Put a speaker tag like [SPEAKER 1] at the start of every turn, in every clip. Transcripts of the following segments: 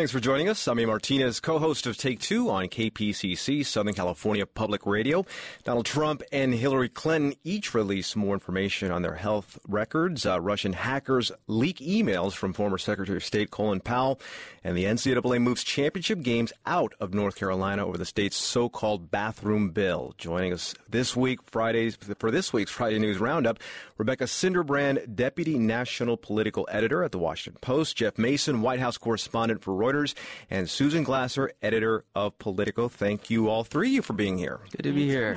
[SPEAKER 1] Thanks for joining us. I'm A. Martinez, co-host of Take Two on KPCC, Southern California Public Radio. Donald Trump and Hillary Clinton each released more information on their health records. Uh, Russian hackers leak emails from former Secretary of State Colin Powell, and the NCAA moves championship games out of North Carolina over the state's so-called bathroom bill. Joining us this week, Fridays for this week's Friday News Roundup, Rebecca Sinderbrand, Deputy National Political Editor at the Washington Post, Jeff Mason, White House correspondent for Reuters, and Susan Glasser, editor of Politico. Thank you all three of you for being here.
[SPEAKER 2] Good to be here.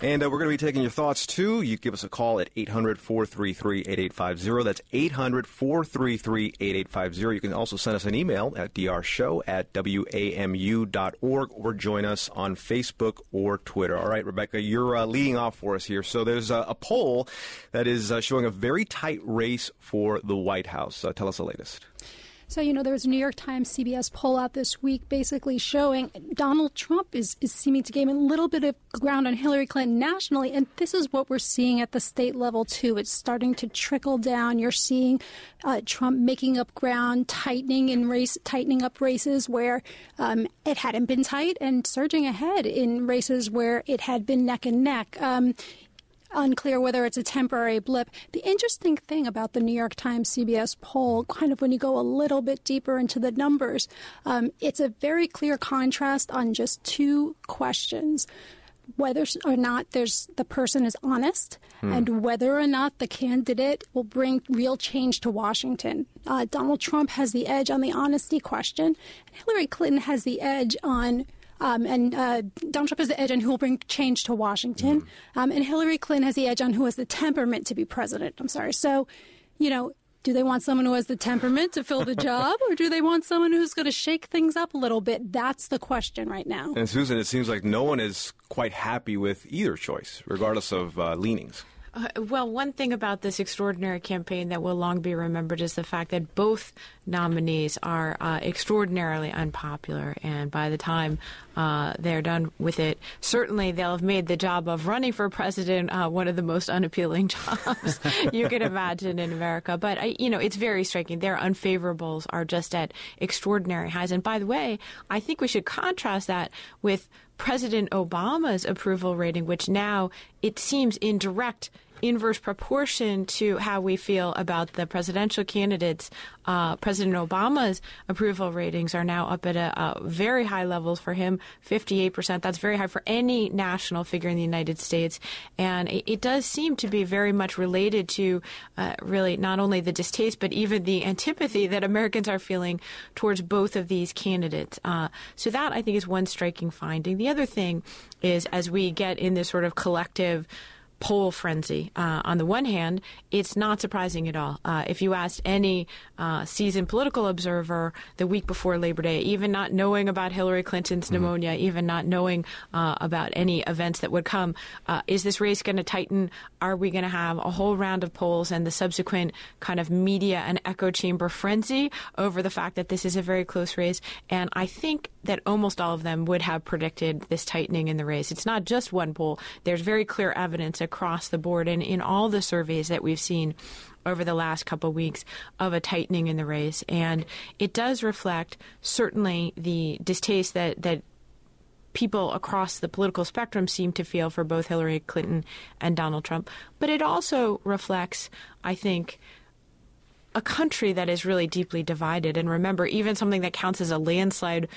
[SPEAKER 1] And uh, we're going to be taking your thoughts too. You give us a call at 800 433 8850. That's 800 433 8850. You can also send us an email at drshow at wamu.org or join us on Facebook or Twitter. All right, Rebecca, you're uh, leading off for us here. So there's a, a poll that is uh, showing a very tight race for the White House. Uh, tell us the latest.
[SPEAKER 3] So, you know, there was a New York Times CBS poll out this week basically showing Donald Trump is, is seeming to gain a little bit of ground on Hillary Clinton nationally. And this is what we're seeing at the state level, too. It's starting to trickle down. You're seeing uh, Trump making up ground, tightening in race, tightening up races where um, it hadn't been tight and surging ahead in races where it had been neck and neck. Um, unclear whether it's a temporary blip. The interesting thing about the New York Times CBS poll, kind of when you go a little bit deeper into the numbers, um, it's a very clear contrast on just two questions. Whether or not there's the person is honest, hmm. and whether or not the candidate will bring real change to Washington. Uh, Donald Trump has the edge on the honesty question, and Hillary Clinton has the edge on um, and uh, Donald Trump has the edge on who will bring change to Washington. Mm-hmm. Um, and Hillary Clinton has the edge on who has the temperament to be president. I'm sorry. So, you know, do they want someone who has the temperament to fill the job, or do they want someone who's going to shake things up a little bit? That's the question right now.
[SPEAKER 1] And Susan, it seems like no one is quite happy with either choice, regardless of uh, leanings.
[SPEAKER 4] Uh, well, one thing about this extraordinary campaign that will long be remembered is the fact that both nominees are uh, extraordinarily unpopular, and by the time uh, they're done with it, certainly they'll have made the job of running for president uh, one of the most unappealing jobs you can imagine in America. But you know, it's very striking. Their unfavorables are just at extraordinary highs. And by the way, I think we should contrast that with President Obama's approval rating, which now it seems in direct inverse proportion to how we feel about the presidential candidates. Uh, President Obama's approval ratings are now up at a, a, very high levels for him, 58%. That's very high for any national figure in the United States. And it, it does seem to be very much related to uh, really not only the distaste, but even the antipathy that Americans are feeling towards both of these candidates. Uh, so that, I think, is one striking finding. The other thing is as we get in this sort of collective poll frenzy. Uh, on the one hand, it's not surprising at all. Uh, if you asked any uh, seasoned political observer the week before Labor Day, even not knowing about Hillary Clinton's mm-hmm. pneumonia, even not knowing uh, about any events that would come, uh, is this race going to tighten? Are we going to have a whole round of polls and the subsequent kind of media and echo chamber frenzy over the fact that this is a very close race? And I think that almost all of them would have predicted this tightening in the race. It's not just one poll. There's very clear evidence across the board and in all the surveys that we've seen over the last couple of weeks of a tightening in the race. And it does reflect certainly the distaste that, that people across the political spectrum seem to feel for both Hillary Clinton and Donald Trump. But it also reflects, I think, a country that is really deeply divided. And remember, even something that counts as a landslide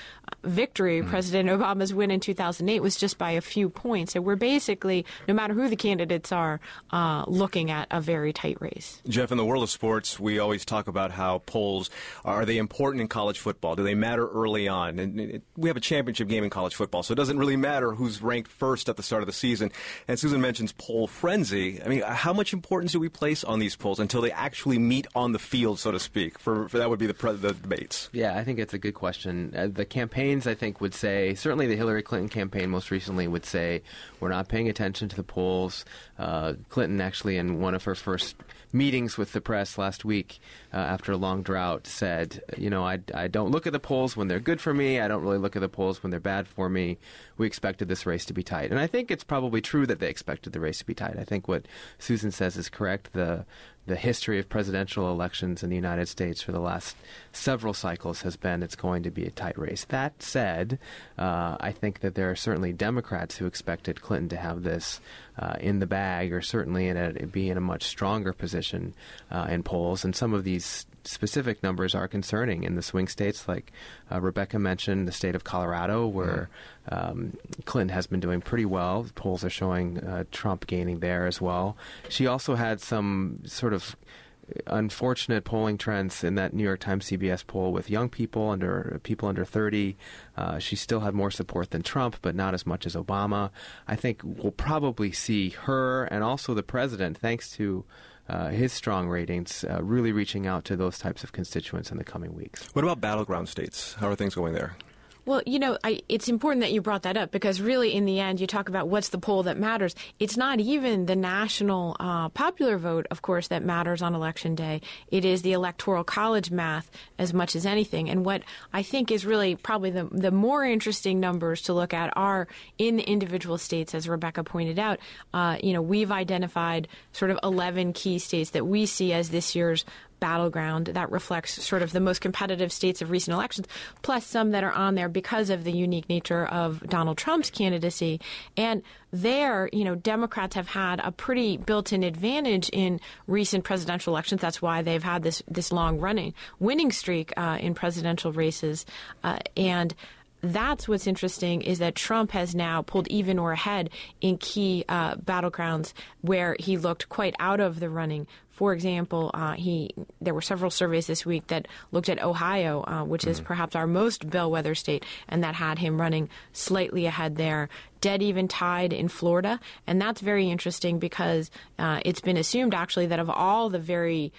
[SPEAKER 4] victory, mm. President Obama's win in 2008 was just by a few points. So we're basically, no matter who the candidates are, uh, looking at a very tight race.
[SPEAKER 1] Jeff, in the world of sports, we always talk about how polls are they important in college football? Do they matter early on? And it, we have a championship game in college football, so it doesn't really matter who's ranked first at the start of the season. And Susan mentions poll frenzy. I mean, how much importance do we place on these polls until they actually meet on the field, so to speak? For, for that would be the, pre- the debates.
[SPEAKER 2] Yeah, I think it's a good question. Uh, the campaigns, I think, would say certainly the Hillary Clinton campaign most recently would say we're not paying attention to the polls. Uh, Clinton actually, in one of her first meetings with the press last week uh, after a long drought, said, you know, I, I don't look at the polls when they're good for me. I don't really look at the polls when they're bad for me. We expected this race to be tight, and I think it's probably true that they expected the race to be tight. I think what Susan says is correct. The the history of presidential elections in the United States for the last several cycles has been it's going to be a tight race. That said, uh, I think that there are certainly Democrats who expected Clinton to have this uh, in the bag, or certainly in a, be in a much stronger position uh, in polls. And some of these specific numbers are concerning in the swing states, like uh, Rebecca mentioned, the state of Colorado, where um, Clinton has been doing pretty well. The polls are showing uh, Trump gaining there as well. She also had some sort of unfortunate polling trends in that New York Times CBS poll with young people under people under 30. Uh, she still had more support than Trump, but not as much as Obama. I think we'll probably see her and also the president, thanks to uh, his strong ratings, uh, really reaching out to those types of constituents in the coming weeks.
[SPEAKER 1] What about battleground states? How are things going there?
[SPEAKER 4] Well, you know, I, it's important that you brought that up because really, in the end, you talk about what's the poll that matters. It's not even the national uh, popular vote, of course, that matters on election day. It is the electoral college math as much as anything. And what I think is really probably the, the more interesting numbers to look at are in the individual states, as Rebecca pointed out. Uh, you know, we've identified sort of 11 key states that we see as this year's battleground that reflects sort of the most competitive states of recent elections, plus some that are on there because of the unique nature of Donald Trump's candidacy. And there, you know, Democrats have had a pretty built-in advantage in recent presidential elections. That's why they've had this this long running winning streak uh, in presidential races, uh, and that's what's interesting is that Trump has now pulled even or ahead in key uh, battlegrounds where he looked quite out of the running. For example, uh, he there were several surveys this week that looked at Ohio, uh, which mm-hmm. is perhaps our most bellwether state, and that had him running slightly ahead there. Dead even tied in Florida, and that's very interesting because uh, it's been assumed actually that of all the very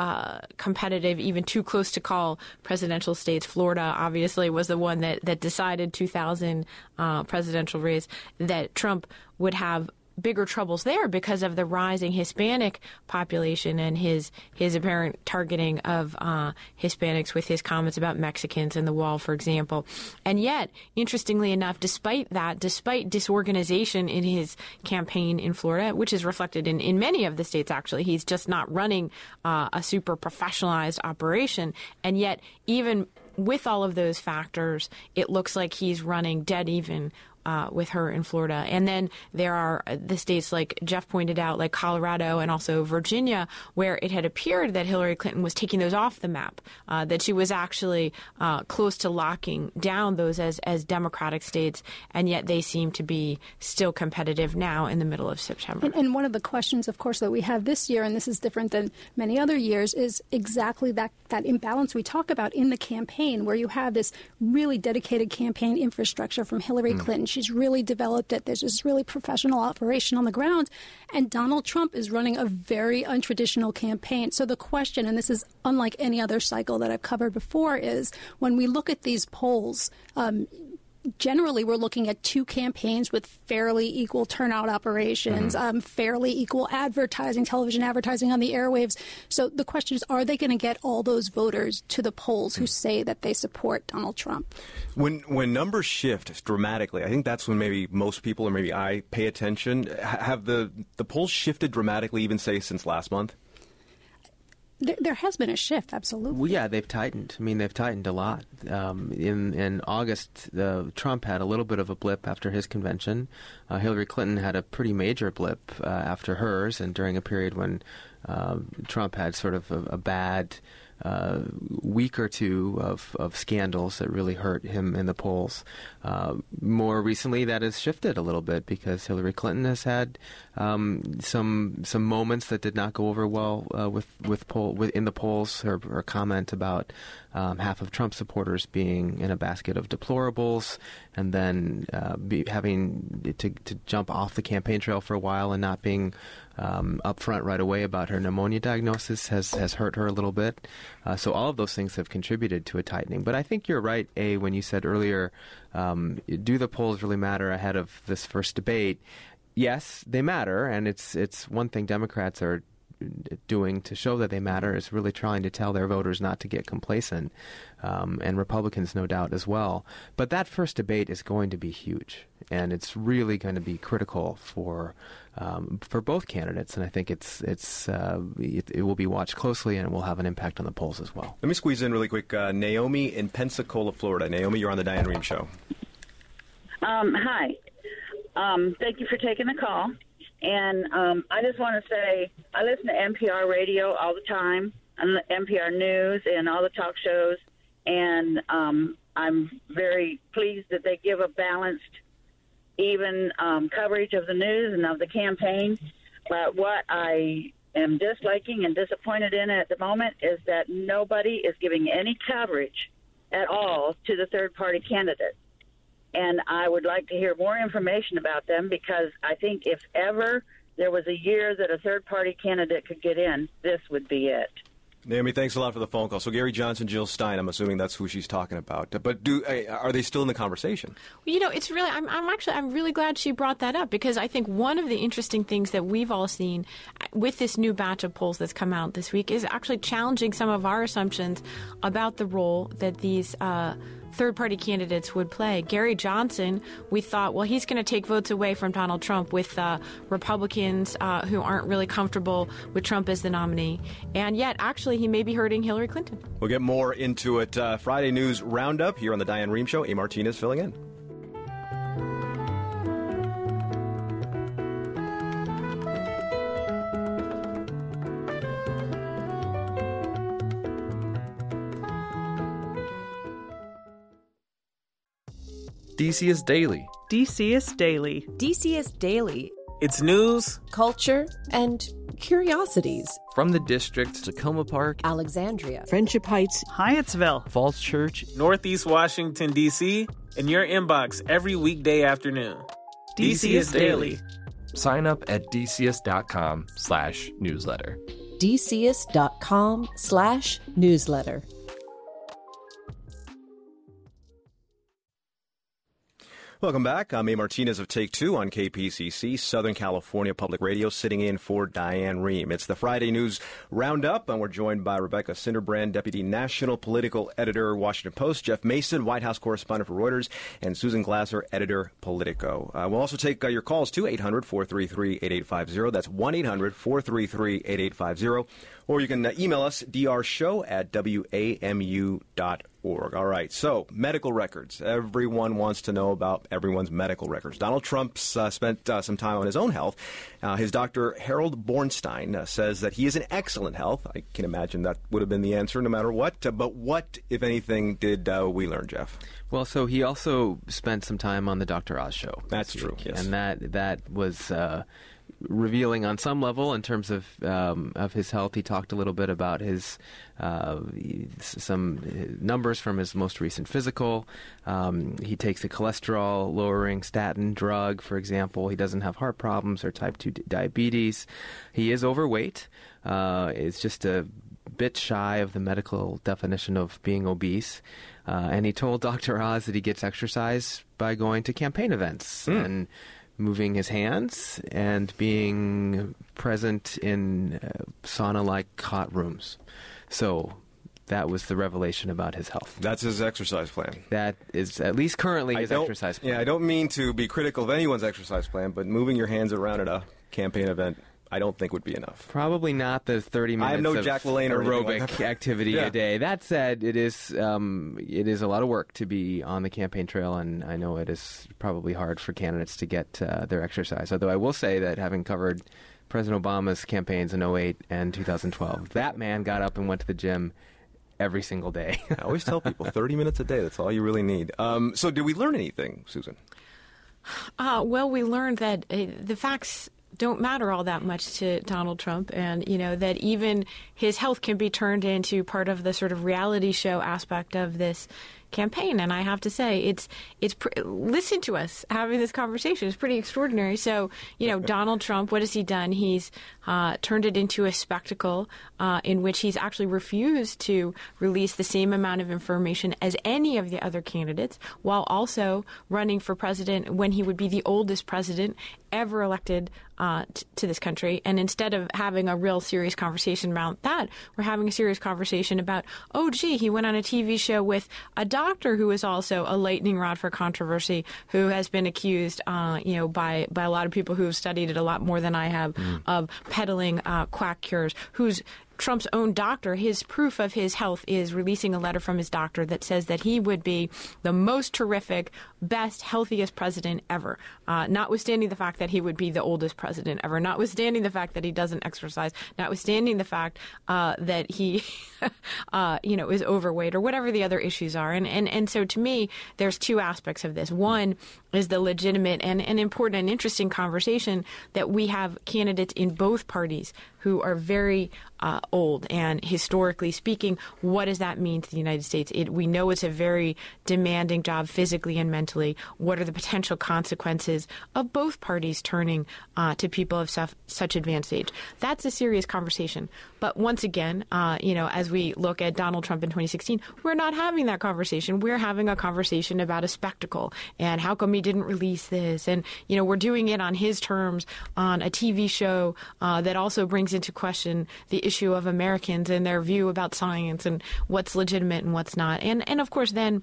[SPEAKER 4] uh, competitive, even too close to call presidential states. Florida obviously was the one that, that decided 2000 uh, presidential race that Trump would have bigger troubles there because of the rising Hispanic population and his his apparent targeting of uh, Hispanics with his comments about Mexicans and the wall, for example. And yet, interestingly enough, despite that, despite disorganization in his campaign in Florida, which is reflected in, in many of the states, actually, he's just not running uh, a super professionalized operation. And yet, even with all of those factors, it looks like he's running dead even uh, with her in Florida. And then there are the states, like Jeff pointed out, like Colorado and also Virginia, where it had appeared that Hillary Clinton was taking those off the map, uh, that she was actually uh, close to locking down those as, as Democratic states, and yet they seem to be still competitive now in the middle of September.
[SPEAKER 3] And, and one of the questions, of course, that we have this year, and this is different than many other years, is exactly that, that imbalance we talk about in the campaign, where you have this really dedicated campaign infrastructure from Hillary mm. Clinton. She's really developed it. There's this really professional operation on the ground. And Donald Trump is running a very untraditional campaign. So the question, and this is unlike any other cycle that I've covered before, is when we look at these polls, um, generally we're looking at two campaigns with fairly equal turnout operations, mm-hmm. um, fairly equal advertising, television advertising on the airwaves. So the question is, are they going to get all those voters to the polls who say that they support Donald Trump?
[SPEAKER 1] When when numbers shift dramatically, I think that's when maybe most people or maybe I pay attention. Have the the polls shifted dramatically, even say since last month?
[SPEAKER 3] There, there, has been a shift, absolutely.
[SPEAKER 2] Well, yeah, they've tightened. I mean, they've tightened a lot. Um, in in August, Trump had a little bit of a blip after his convention. Uh, Hillary Clinton had a pretty major blip uh, after hers, and during a period when uh, Trump had sort of a, a bad uh, week or two of, of scandals that really hurt him in the polls. Uh, more recently, that has shifted a little bit because Hillary Clinton has had um, some some moments that did not go over well uh, with with poll with, in the polls. Her, her comment about um, half of Trump supporters being in a basket of deplorables, and then uh, having to, to jump off the campaign trail for a while and not being um, upfront right away about her pneumonia diagnosis has, has hurt her a little bit. Uh, so all of those things have contributed to a tightening. But I think you're right, A, when you said earlier, um, do the polls really matter ahead of this first debate? Yes, they matter, and it's it's one thing Democrats are doing to show that they matter is really trying to tell their voters not to get complacent, um, and Republicans, no doubt, as well. But that first debate is going to be huge, and it's really going to be critical for um, for both candidates. And I think it's it's uh, it, it, will be watched closely, and it will have an impact on the polls as well.
[SPEAKER 1] Let me squeeze in really quick. Uh, Naomi in Pensacola, Florida. Naomi, you're on the Diane Rehm Show.
[SPEAKER 5] Um, hi. Um, thank you for taking the call. And um, I just want to say I listen to NPR radio all the time, and NPR News, and all the talk shows. And um, I'm very pleased that they give a balanced, even um, coverage of the news and of the campaign. But what I am disliking and disappointed in at the moment is that nobody is giving any coverage at all to the third party candidate and I would like to hear more information about them because I think if ever there was a year that a third party candidate could get in, this would be it.
[SPEAKER 1] Naomi, thanks a lot for the phone call. So Gary Johnson, Jill Stein, I'm assuming that's who she's talking about. But do are they still in the conversation?
[SPEAKER 4] Well, you know, it's really I'm, I'm actually I'm really glad she brought that up because I think one of the interesting things that we've all seen with this new batch of polls that's come out this week is actually challenging some of our assumptions about the role that these. Uh, third party candidates would play. Gary Johnson, we thought, well, he's going to take votes away from Donald Trump with uh, Republicans uh, who aren't really comfortable with Trump as the nominee. And yet, actually, he may be hurting Hillary Clinton.
[SPEAKER 1] We'll get more into it. Uh, Friday News Roundup here on the Diane Rehm Show. A. Martinez filling in.
[SPEAKER 6] DCist Daily.
[SPEAKER 7] DCist Daily.
[SPEAKER 8] DCist Daily.
[SPEAKER 7] It's news,
[SPEAKER 8] culture, and curiosities.
[SPEAKER 6] From the district, Takoma Park,
[SPEAKER 8] Alexandria,
[SPEAKER 7] Friendship Heights, Hyattsville,
[SPEAKER 6] Falls Church,
[SPEAKER 7] Northeast Washington, D.C., in your inbox every weekday afternoon. DCist Daily.
[SPEAKER 6] Sign up at dcist.com slash newsletter.
[SPEAKER 8] dcist.com slash newsletter.
[SPEAKER 1] Welcome back. I'm A. Martinez of Take Two on KPCC, Southern California Public Radio, sitting in for Diane Rehm. It's the Friday News Roundup, and we're joined by Rebecca Sinderbrand, Deputy National Political Editor, Washington Post, Jeff Mason, White House Correspondent for Reuters, and Susan Glasser, Editor, Politico. Uh, we'll also take uh, your calls to 800 433 8850. That's 1 800 433 8850 or you can uh, email us, drshow at wamu.org. All right, so medical records. Everyone wants to know about everyone's medical records. Donald Trump's uh, spent uh, some time on his own health. Uh, his doctor, Harold Bornstein, uh, says that he is in excellent health. I can imagine that would have been the answer no matter what. Uh, but what, if anything, did we learn, Jeff?
[SPEAKER 2] Well, so he also spent some time on the Dr. Oz show.
[SPEAKER 1] That's true, yes.
[SPEAKER 2] And that, that was revealing on some level in terms of um, of his health. He talked a little bit about his uh, some numbers from his most recent physical. Um, he takes a cholesterol lowering statin drug, for example. He doesn't have heart problems or type two diabetes. He is overweight. Uh, it's just a bit shy of the medical definition of being obese. Uh, and he told Dr. Oz that he gets exercise by going to campaign events mm. and moving his hands and being present in uh, sauna like hot rooms. So that was the revelation about his health.
[SPEAKER 1] That's his exercise plan.
[SPEAKER 2] That is at least currently his exercise plan.
[SPEAKER 1] Yeah, I don't mean to be critical of anyone's exercise plan, but moving your hands around at a campaign event I don't think would be enough.
[SPEAKER 2] Probably not the 30 minutes I
[SPEAKER 1] have no
[SPEAKER 2] of
[SPEAKER 1] Jack aerobic
[SPEAKER 2] like activity yeah. a day. That said, it is um, it is a lot of work to be on the campaign trail, and I know it is probably hard for candidates to get uh, their exercise. Although I will say that having covered President Obama's campaigns in 08 and 2012, that man got up and went to the gym every single day.
[SPEAKER 1] I always tell people 30 minutes a day, that's all you really need. Um, so, did we learn anything, Susan?
[SPEAKER 4] Uh, well, we learned that uh, the facts don't matter all that much to Donald Trump, and you know that even his health can be turned into part of the sort of reality show aspect of this campaign. And I have to say, it's it's pr- listen to us having this conversation. is pretty extraordinary. So you know, Donald Trump, what has he done? He's uh, turned it into a spectacle uh, in which he's actually refused to release the same amount of information as any of the other candidates, while also running for president when he would be the oldest president ever elected uh, t- to this country. And instead of having a real serious conversation about that, we're having a serious conversation about, oh, gee, he went on a TV show with a doctor who is also a lightning rod for controversy, who has been accused, uh, you know, by by a lot of people who have studied it a lot more than I have, of peddling uh, quack cures, who's Trump's own doctor, his proof of his health is releasing a letter from his doctor that says that he would be the most terrific, best, healthiest president ever. Uh, notwithstanding the fact that he would be the oldest president ever, notwithstanding the fact that he doesn't exercise, notwithstanding the fact uh, that he, uh, you know, is overweight or whatever the other issues are. And, and and so to me, there's two aspects of this. One is the legitimate and, and important and interesting conversation that we have candidates in both parties who are very uh, old. And historically speaking, what does that mean to the United States? It, we know it's a very demanding job physically and mentally. What are the potential consequences of both parties turning uh, to people of such, such advanced age? That's a serious conversation. But once again, uh, you know, as we look at Donald Trump in 2016, we're not having that conversation. We're having a conversation about a spectacle and how come he didn't release this? And, you know, we're doing it on his terms on a TV show uh, that also brings into question the issue of Americans and their view about science and what's legitimate and what's not. And, and of course, then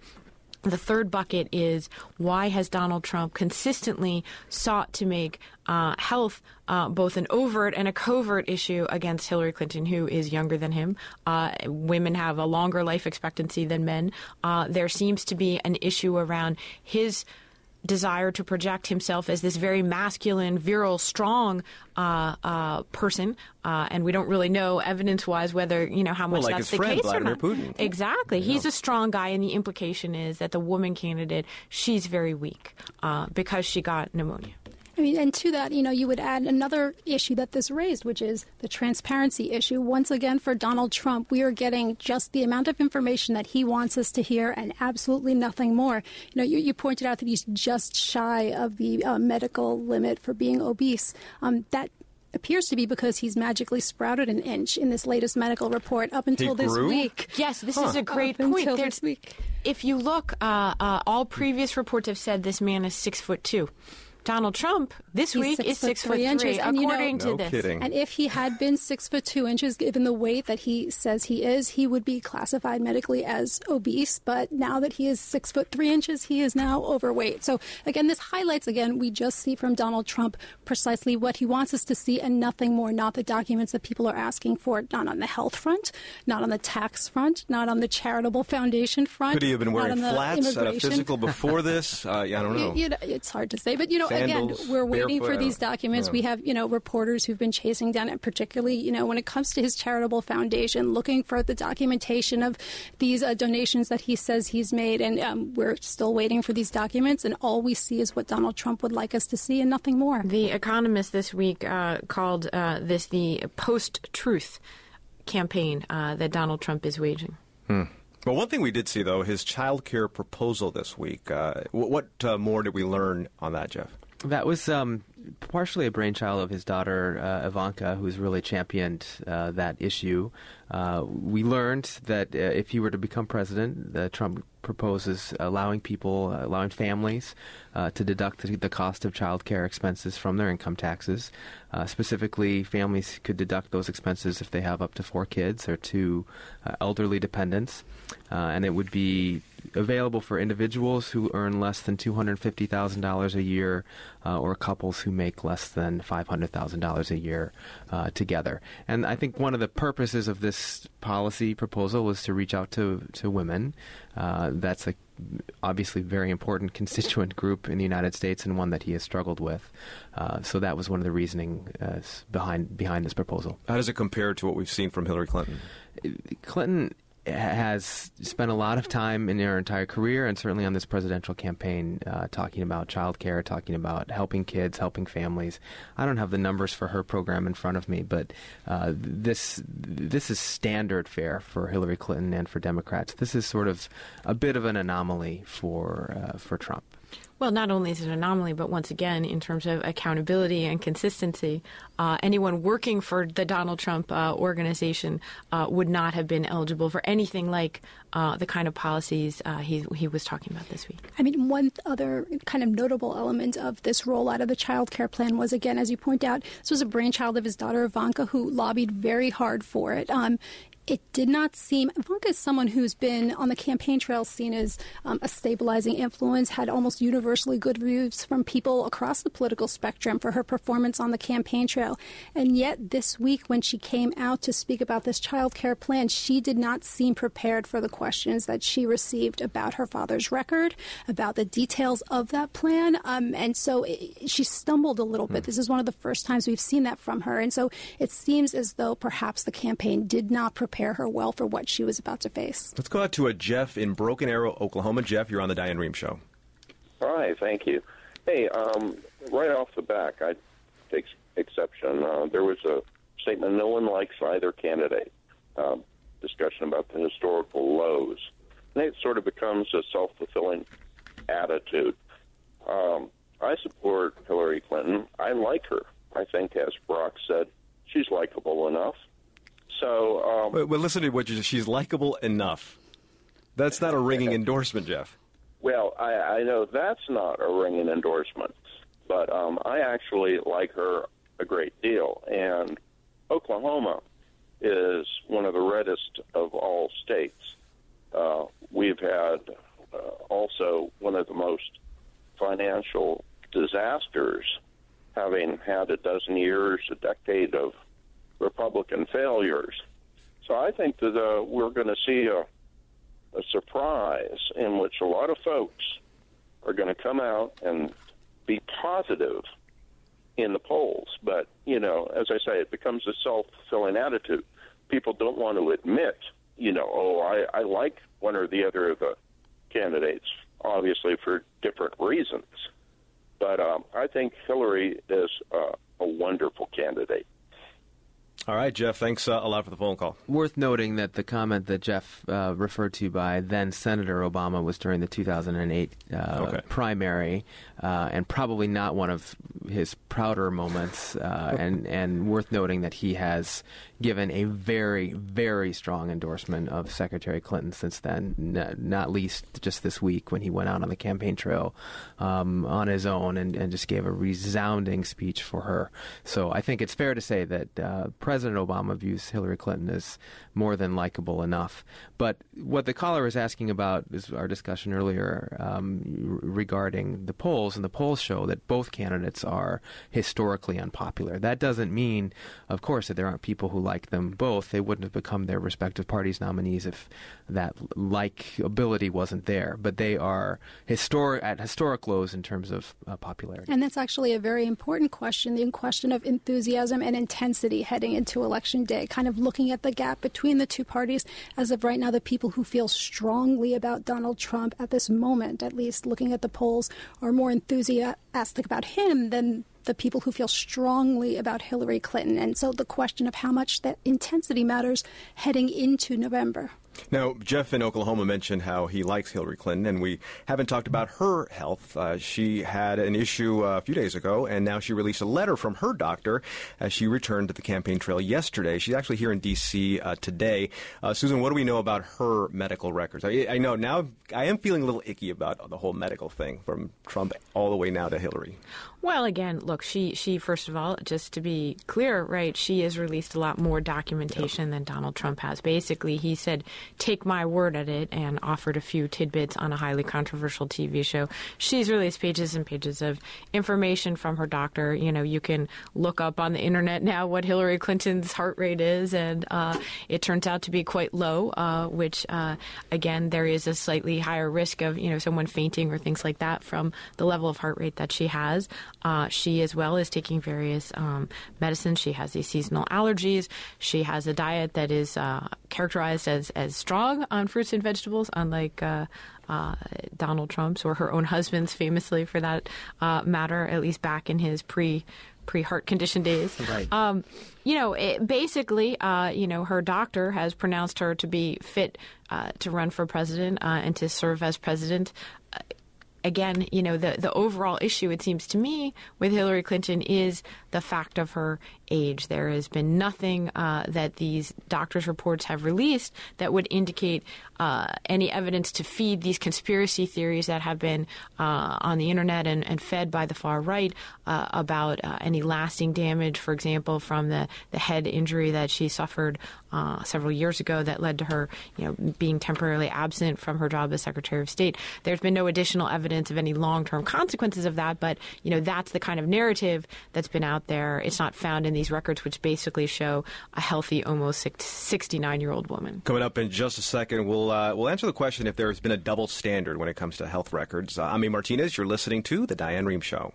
[SPEAKER 4] the third bucket is why has Donald Trump consistently sought to make uh, health uh, both an overt and a covert issue against Hillary Clinton, who is younger than him? Uh, women have a longer life expectancy than men. Uh, there seems to be an issue around his desire to project himself as this very masculine, virile, strong uh, uh, person, uh, and we don't really know evidence-wise whether you know how much
[SPEAKER 1] Well, like
[SPEAKER 4] that's the
[SPEAKER 1] friend,
[SPEAKER 4] case or not.
[SPEAKER 1] Putin.
[SPEAKER 4] Exactly, he's a strong guy, and the implication is that the woman candidate she's very weak uh, because she got pneumonia.
[SPEAKER 3] I mean, and to that, you know, you would add another issue that this raised, which is the transparency issue. Once again, for Donald Trump, we are getting just the amount of information that he wants us to hear and absolutely nothing more. You know, you, you pointed out that he's just shy of the uh, medical limit for being obese. Um, that appears to be because he's magically sprouted an inch in this latest medical report up until this week.
[SPEAKER 4] Yes, this is a great
[SPEAKER 3] Up
[SPEAKER 4] point.
[SPEAKER 3] until this week.
[SPEAKER 4] if you look, uh, uh, all previous reports have said this man is six foot two. Donald Trump this
[SPEAKER 3] He's
[SPEAKER 4] week
[SPEAKER 3] six
[SPEAKER 4] is
[SPEAKER 3] foot
[SPEAKER 4] six
[SPEAKER 3] three
[SPEAKER 4] foot
[SPEAKER 3] inches,
[SPEAKER 4] three,
[SPEAKER 3] and you know-
[SPEAKER 4] according to
[SPEAKER 1] No
[SPEAKER 4] this.
[SPEAKER 1] kidding.
[SPEAKER 3] And if he had been six foot two inches, given the weight that he says he is, he would be classified medically as obese. But now that he is six foot three inches, he is now overweight. So again, this highlights again we just see from Donald Trump precisely what he wants us to see and nothing more. Not the documents that people are asking for, not on the health front, not on the tax front, not on the charitable foundation front.
[SPEAKER 1] Could he have been wearing flats at a physical before this? Uh, yeah, I don't know.
[SPEAKER 3] you, you know, it's hard to say, but you know,
[SPEAKER 1] Sandals,
[SPEAKER 3] again, we're waiting
[SPEAKER 1] barefoot,
[SPEAKER 3] for these documents.
[SPEAKER 1] yeah.
[SPEAKER 3] We have you know reporters who've been chasing down it, particularly you know when it comes to his charitable foundation, looking for the documentation of these uh, donations that he says he's made, and um, we're still waiting for these documents. And all we see is what Donald Trump would like us to see, and nothing more.
[SPEAKER 4] The Economist this week uh, called uh, this the post-truth campaign uh, that Donald Trump is waging.
[SPEAKER 1] Well, one thing we did see, though, his child care proposal this week. Uh, what uh, more did we learn on that, Jeff?
[SPEAKER 2] That was um, partially a brainchild of his daughter uh, Ivanka, who's really championed uh, that issue. Uh, we learned that uh, if he were to become president, uh, Trump proposes allowing people, uh, allowing families to deduct the, the cost of child care expenses from their income taxes. Specifically, families could deduct those expenses if they have up to four kids or two elderly dependents, uh, and it would be available for individuals who earn less than $250,000 a year uh, or couples who make less than $500,000 a year uh, together. And I think one of the purposes of this policy proposal was to reach out to, to women. Uh, that's a obviously very important constituent group in the United States and one that he has struggled with. Uh, so that was one of the reasoning uh, behind behind this proposal.
[SPEAKER 1] How does it compare to what we've seen from Hillary Clinton?
[SPEAKER 2] Clinton has spent a lot of time in her entire career and certainly on this presidential campaign uh, talking about child care, talking about helping kids, helping families. I don't have the numbers for her program in front of me, but uh, this this is standard fare for Hillary Clinton and for Democrats. This is sort of a bit of an anomaly for uh, for Trump.
[SPEAKER 4] Well, not only is it an anomaly, but once again, in terms of accountability and consistency, uh, anyone working for the Donald Trump uh, organization uh, would not have been eligible for anything like uh, the kind of policies uh, he, he was talking about this week.
[SPEAKER 3] I mean, one other kind of notable element of this rollout of the child care plan was, again, as you point out, this was a brainchild of his daughter Ivanka, who lobbied very hard for it. Um, it did not seem Ivanka is someone who's been on the campaign trail seen as um, a stabilizing influence, had almost universally good reviews from people across the political spectrum for her performance on the campaign trail. And yet, this week, when she came out to speak about this child care plan, she did not seem prepared for the questions that she received about her father's record, about the details of that plan. Um, and so it, she stumbled a little bit. Mm. This is one of the first times we've seen that from her. And so it seems as though perhaps the campaign did not prepare prepare her well for what she was about to face.
[SPEAKER 1] Let's go out to a Jeff in Broken Arrow, Oklahoma. Jeff, you're on the Diane Rehm Show.
[SPEAKER 9] Hi, thank you. Hey, um, right off the back, I take exception. Uh, there was a statement: no one likes either candidate. Um, discussion about the historical lows. And it sort of becomes a self-fulfilling attitude. Um, I support Hillary Clinton. I like her. I think, as Barack said, she's likable enough. So, um,
[SPEAKER 1] well, well, listen to what you. She's likable enough. That's not a ringing endorsement, Jeff.
[SPEAKER 9] Well, I, I know that's not a ringing endorsement, but um, I actually like her a great deal. And Oklahoma is one of the reddest of all states. Uh, we've had uh, also one of the most financial disasters, having had a dozen years, a decade of Republican failures. So I think that uh, we're going to see a, a surprise in which a lot of folks are going to come out and be positive in the polls. But, you know, as I say, it becomes a self fulfilling attitude. People don't want to admit, you know, oh, I, I like one or the other of the candidates, obviously for different reasons. But um, I think Hillary is uh, a wonderful candidate.
[SPEAKER 1] All right, Jeff, thanks uh, a lot for the phone call.
[SPEAKER 2] Worth noting that the comment that Jeff uh, referred to by then Senator Obama was during the 2008 uh, okay. primary, uh, and probably not one of his prouder moments. Uh, and and worth noting that he has given a very very strong endorsement of Secretary Clinton since then. not least just this week when he went out on the campaign trail um, on his own and, and just gave a resounding speech for her. So I think it's fair to say that uh, President President Obama views Hillary Clinton as more than likable enough. But what the caller is asking about is our discussion earlier um, regarding the polls, and the polls show that both candidates are historically unpopular. That doesn't mean, of course, that there aren't people who like them both. They wouldn't have become their respective parties' nominees if that likability wasn't there. But they are historic at historic lows in terms of uh, popularity.
[SPEAKER 3] And that's actually a very important question: the question of enthusiasm and intensity heading into to Election Day, kind of looking at the gap between the two parties. As of right now, the people who feel strongly about Donald Trump at this moment, at least looking at the polls, are more enthusiastic about him than the people who feel strongly about Hillary Clinton. And so the question of how much that intensity matters heading into November.
[SPEAKER 1] Now, Jeff in Oklahoma mentioned how he likes Hillary Clinton, and we haven't talked about her health. Uh, she had an issue uh, a few days ago, and now she released a letter from her doctor as she returned to the campaign trail yesterday. She's actually here in D.C. Uh, today. Uh, Susan, what do we know about her medical records? I, I, know now I am feeling a little icky about the whole medical thing from Trump all the way now to Hillary.
[SPEAKER 4] Well, again, look, she, she first of all, just to be clear, right, she has released a lot more documentation yep. than Donald Trump has. Basically, he said take my word at it and offered a few tidbits on a highly controversial TV show. She's released pages and pages of information from her doctor. You know, you can look up on the internet now what Hillary Clinton's heart rate is, and uh, it turns out to be quite low, uh, which, uh, again, there is a slightly higher risk of, you know, someone fainting or things like that from the level of heart rate that she has. Uh, she, as well, is taking various um, medicines. She has these seasonal allergies. She has a diet that is uh, characterized as, as strong on fruits and vegetables, unlike uh, uh, Donald Trump's or her own husband's, famously for that uh, matter, at least back in his pre pre heart condition days.
[SPEAKER 2] Right.
[SPEAKER 4] Um, you know, it, basically, uh, you know, her doctor has pronounced her to be fit uh, to run for president uh, and to serve as president. Again, you know, the, the overall issue, it seems to me, with Hillary Clinton is the fact of her age. There has been nothing uh, that these doctors' reports have released that would indicate uh, any evidence to feed these conspiracy theories that have been uh, on the internet and, and, fed by the far right uh, about uh, any lasting damage, for example, from the, the head injury that she suffered uh, several years ago that led to her, you know, being temporarily absent from her job as Secretary of State. There's been no additional evidence of any long-term consequences of that, but you know, that's the kind of narrative that's been out there. It's not found in these records, which basically show a healthy, almost 69-year-old woman.
[SPEAKER 1] Coming up in just a second, we'll uh, we'll answer the question if there's been a double standard when it comes to health records. Uh, I'm Martinez. You're listening to the Diane Rehm Show.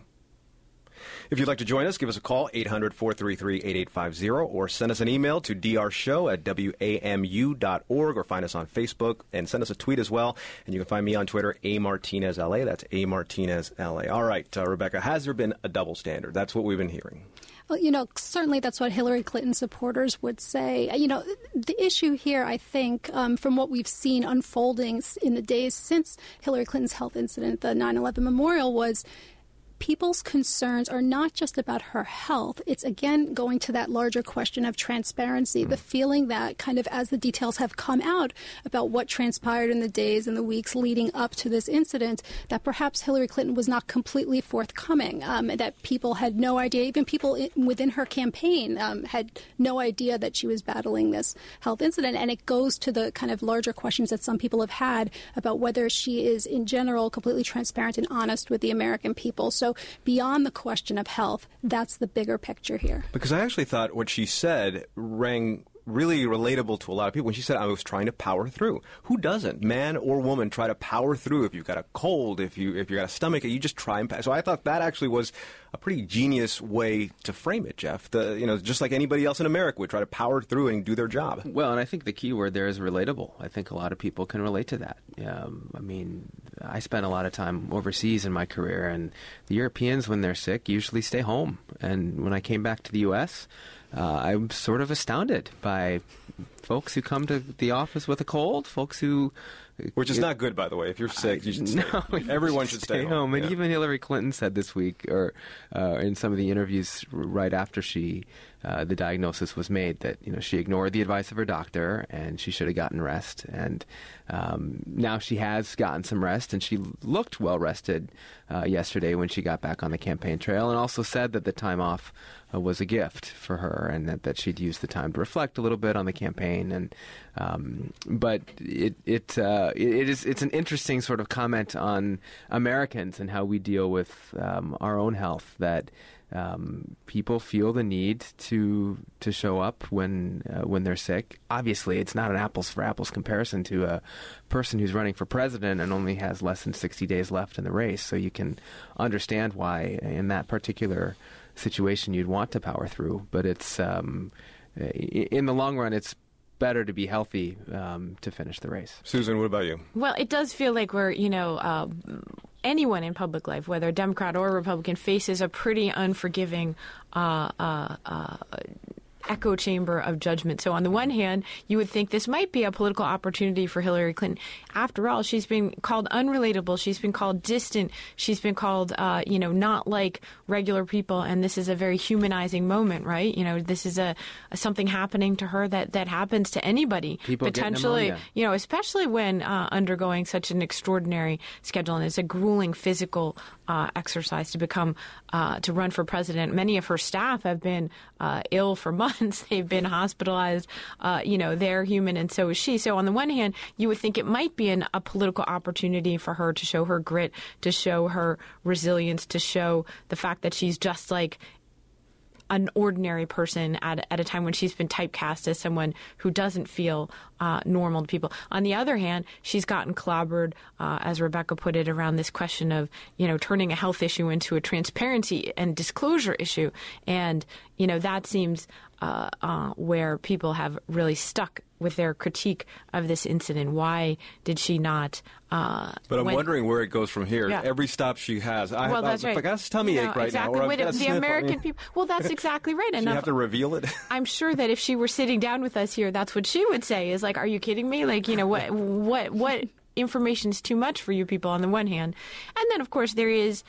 [SPEAKER 1] If you'd like to join us, give us a call, 800 433 8850, or send us an email to drshow at wamu.org, or find us on Facebook and send us a tweet as well. And you can find me on Twitter, A Martinez LA. That's A Martinez LA. All right, uh, Rebecca, has there been a double standard? That's what we've been hearing.
[SPEAKER 3] Well, you know, certainly that's what Hillary Clinton supporters would say. You know, the issue here, I think, um, from what we've seen unfolding in the days since Hillary Clinton's health incident, the 9 11 memorial, was people's concerns are not just about her health. It's again going to that larger question of transparency, the feeling that kind of as the details have come out about what transpired in the days and the weeks leading up to this incident, that perhaps Hillary Clinton was not completely forthcoming, um, that people had no idea, even people within her campaign um, had no idea that she was battling this health incident. And it goes to the kind of larger questions that some people have had about whether she is in general completely transparent and honest with the American people. So beyond the question of health, that's the bigger picture here.
[SPEAKER 1] Because I actually thought what she said rang really relatable to a lot of people when she said I was trying to power through. Who doesn't, man or woman, try to power through if you've got a cold, if you if you got a stomach, you just try and pass. So I thought that actually was a pretty genius way to frame it, Jeff. The you know just like anybody else in America would try to power through and do their job.
[SPEAKER 2] Well, and I think the key word there is relatable. I think a lot of people can relate to that. Um, I mean, I spent a lot of time overseas in my career, and the Europeans, when they're sick, usually stay home. And when I came back to the U.S uh, I'm sort of astounded by folks who come to the office with a cold, folks who
[SPEAKER 1] which is not good, by the way. If you're sick, you should stay. No, everyone should stay,
[SPEAKER 2] stay home. home. And even Hillary Clinton said this week, or uh, in some of the interviews right after she uh, the diagnosis was made, that you know she ignored the advice of her doctor and she should have gotten rest. And um, now she has gotten some rest, and she looked well rested uh, yesterday when she got back on the campaign trail, and also said that the time off uh, was a gift for her, and that, that she'd use the time to reflect a little bit on the campaign. And um, but it it, uh, it it is it's an interesting sort of comment on Americans and how we deal with um, our own health that. Um, people feel the need to to show up when uh, when they're sick. Obviously, it's not an apples for apples comparison to a person who's running for president and only has less than 60 days left in the race. So you can understand why, in that particular situation, you'd want to power through. But it's um, in the long run, it's better to be healthy um, to finish the race.
[SPEAKER 1] Susan, what about you?
[SPEAKER 4] Well, it does feel like we're, you know, uh, anyone in public life, whether Democrat or Republican, faces a pretty unforgiving uh, uh, uh echo chamber of judgment. So, on the one hand, you would think this might be a political opportunity for Hillary Clinton. After all, she's been called unrelatable. She's been called distant. She's been called, uh, you know, not like regular people. And this is a very humanizing moment, right? You know, this is a, a something happening to her that, that happens to anybody
[SPEAKER 2] people
[SPEAKER 4] potentially. You know, especially when uh, undergoing such an extraordinary schedule and it's a grueling physical uh, exercise to become uh, to run for president. Many of her staff have been uh, ill for months. They've been hospitalized. Uh, you know, they're human, and so is she. So on the one hand, you would think it might be an, a political opportunity for her to show her grit, to show her resilience, to show the fact that she's just like an ordinary person at, at a time when she's been typecast as someone who doesn't feel uh, normal to people. On the other hand, she's gotten clobbered, uh, as Rebecca put it, around this question of you know turning a health issue into a transparency and disclosure issue, and you know that seems uh, uh, where people have really stuck with their critique of this incident. Why did she not? Uh,
[SPEAKER 1] but I'm
[SPEAKER 4] when-
[SPEAKER 1] wondering where it goes from here.
[SPEAKER 4] Yeah.
[SPEAKER 1] Every stop she has, I,
[SPEAKER 4] well,
[SPEAKER 1] I,
[SPEAKER 4] that's
[SPEAKER 1] I,
[SPEAKER 4] right.
[SPEAKER 1] I got a tummy
[SPEAKER 4] No,
[SPEAKER 1] ache right
[SPEAKER 4] exactly.
[SPEAKER 1] now. or I've
[SPEAKER 4] Wait,
[SPEAKER 1] got
[SPEAKER 4] the
[SPEAKER 1] sniff. I
[SPEAKER 4] American
[SPEAKER 1] mean,
[SPEAKER 4] people. Well, that's exactly right. And
[SPEAKER 1] You have to reveal it.
[SPEAKER 4] I'm sure that if she were sitting down with us here, that's what she would say. Is like, "Are you kidding me? Like, you know what? What? What information is too much for you people?" On the one hand, and then of course there is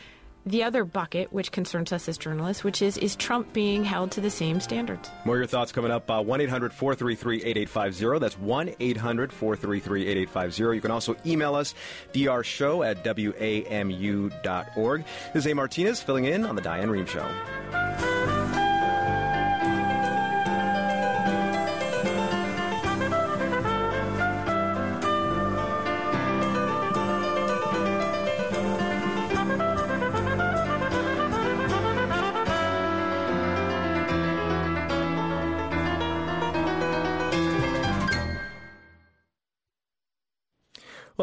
[SPEAKER 4] the other bucket which concerns us as journalists, which is is Trump being held to the same standards?
[SPEAKER 1] More your thoughts coming up. uh, 1 800 433 8850. That's 1 800 433 8850. You can also email us, drshow at wamu.org. This is A. Martinez filling in on The Diane Rehm Show.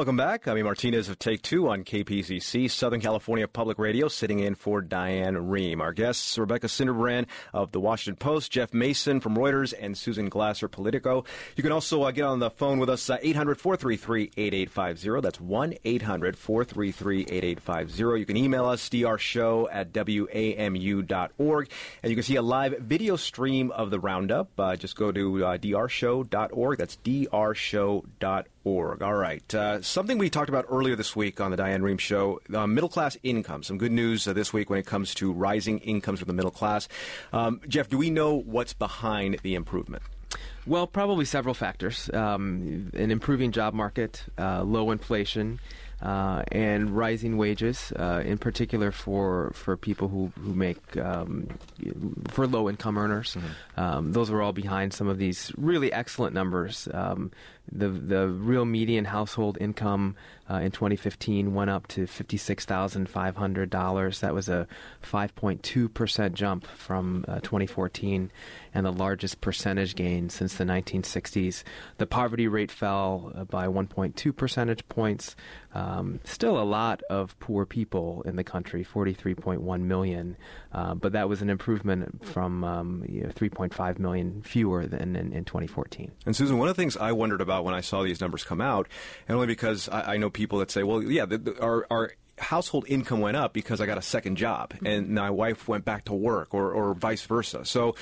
[SPEAKER 1] Welcome back. I'm. Martinez of Take Two on KPCC, Southern California Public Radio, sitting in for Diane Rehm. Our guests, Rebecca Sinderbrand of The Washington Post, Jeff Mason from Reuters, and Susan Glasser, Politico. You can also uh, get on the phone with us, 800 433 8850. That's 1 800 433 8850. You can email us, drshow at wamu.org. And you can see a live video stream of the roundup. Uh, just go to uh, drshow.org. That's drshow.org. All right. Uh, something we talked about earlier this week on the Diane Rehm Show uh, middle class income. Some good news uh, this week when it comes to rising incomes for the middle class. Um, Jeff, do we know what's behind the improvement?
[SPEAKER 2] Well, probably several factors: um, an improving job market, uh, low inflation, uh, and rising wages. Uh, in particular, for for people who who make um, for low income earners, um, those are all behind some of these really excellent numbers. Um, the the real median household income uh, in 2015 went up to fifty six thousand five hundred dollars. That was a 5.2 percent jump from uh, 2014, and the largest percentage gain since the 1960s. The poverty rate fell uh, by 1.2 percentage points. Um, still a lot of poor people in the country, 43.1 million, uh, but that was an improvement from um, you know, 3.5 million fewer than in, in 2014.
[SPEAKER 1] And Susan, one of the things I wondered about when I saw these numbers come out, and only because I, I know people that say, well, yeah, the, the, our, our household income went up because I got a second job mm-hmm. and my wife went back to work or, or vice versa. So